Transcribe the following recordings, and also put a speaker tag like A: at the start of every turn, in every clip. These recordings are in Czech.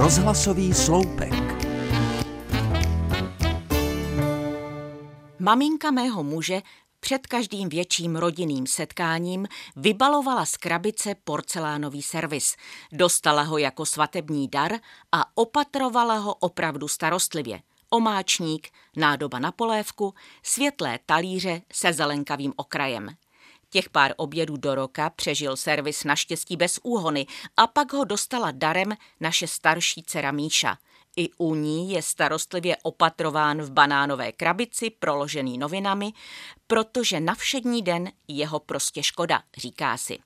A: Rozhlasový sloupek.
B: Maminka mého muže před každým větším rodinným setkáním vybalovala z krabice porcelánový servis. Dostala ho jako svatební dar a opatrovala ho opravdu starostlivě. Omáčník, nádoba na polévku, světlé talíře se zelenkavým okrajem. Těch pár obědů do roka přežil servis naštěstí bez úhony a pak ho dostala darem naše starší dcera Míša. I u ní je starostlivě opatrován v banánové krabici proložený novinami, protože na všední den jeho prostě škoda, říká si.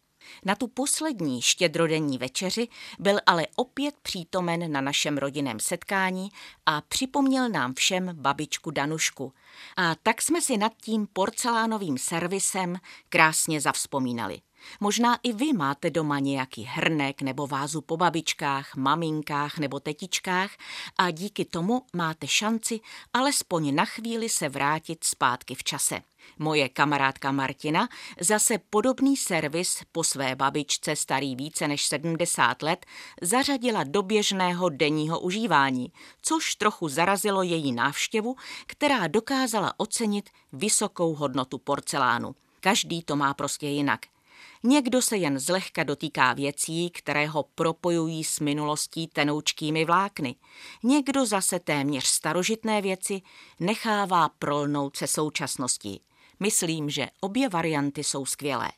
B: Na tu poslední štědrodenní večeři byl ale opět přítomen na našem rodinném setkání a připomněl nám všem babičku Danušku. A tak jsme si nad tím porcelánovým servisem krásně zavzpomínali. Možná i vy máte doma nějaký hrnek nebo vázu po babičkách, maminkách nebo tetičkách a díky tomu máte šanci alespoň na chvíli se vrátit zpátky v čase. Moje kamarádka Martina zase podobný servis po své babičce starý více než 70 let zařadila do běžného denního užívání, což trochu zarazilo její návštěvu, která dokázala ocenit vysokou hodnotu porcelánu. Každý to má prostě jinak. Někdo se jen zlehka dotýká věcí, které ho propojují s minulostí tenoučkými vlákny. Někdo zase téměř starožitné věci nechává prolnout se současností. Myslím, že obě varianty jsou skvělé.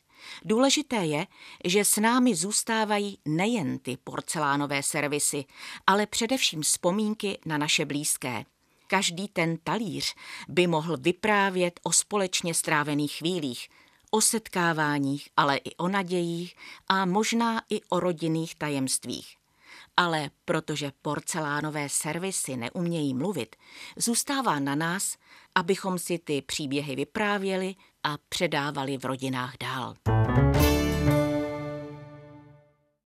B: Důležité je, že s námi zůstávají nejen ty porcelánové servisy, ale především vzpomínky na naše blízké. Každý ten talíř by mohl vyprávět o společně strávených chvílích, o setkáváních, ale i o nadějích a možná i o rodinných tajemstvích. Ale protože porcelánové servisy neumějí mluvit, zůstává na nás, abychom si ty příběhy vyprávěli a předávali v rodinách dál.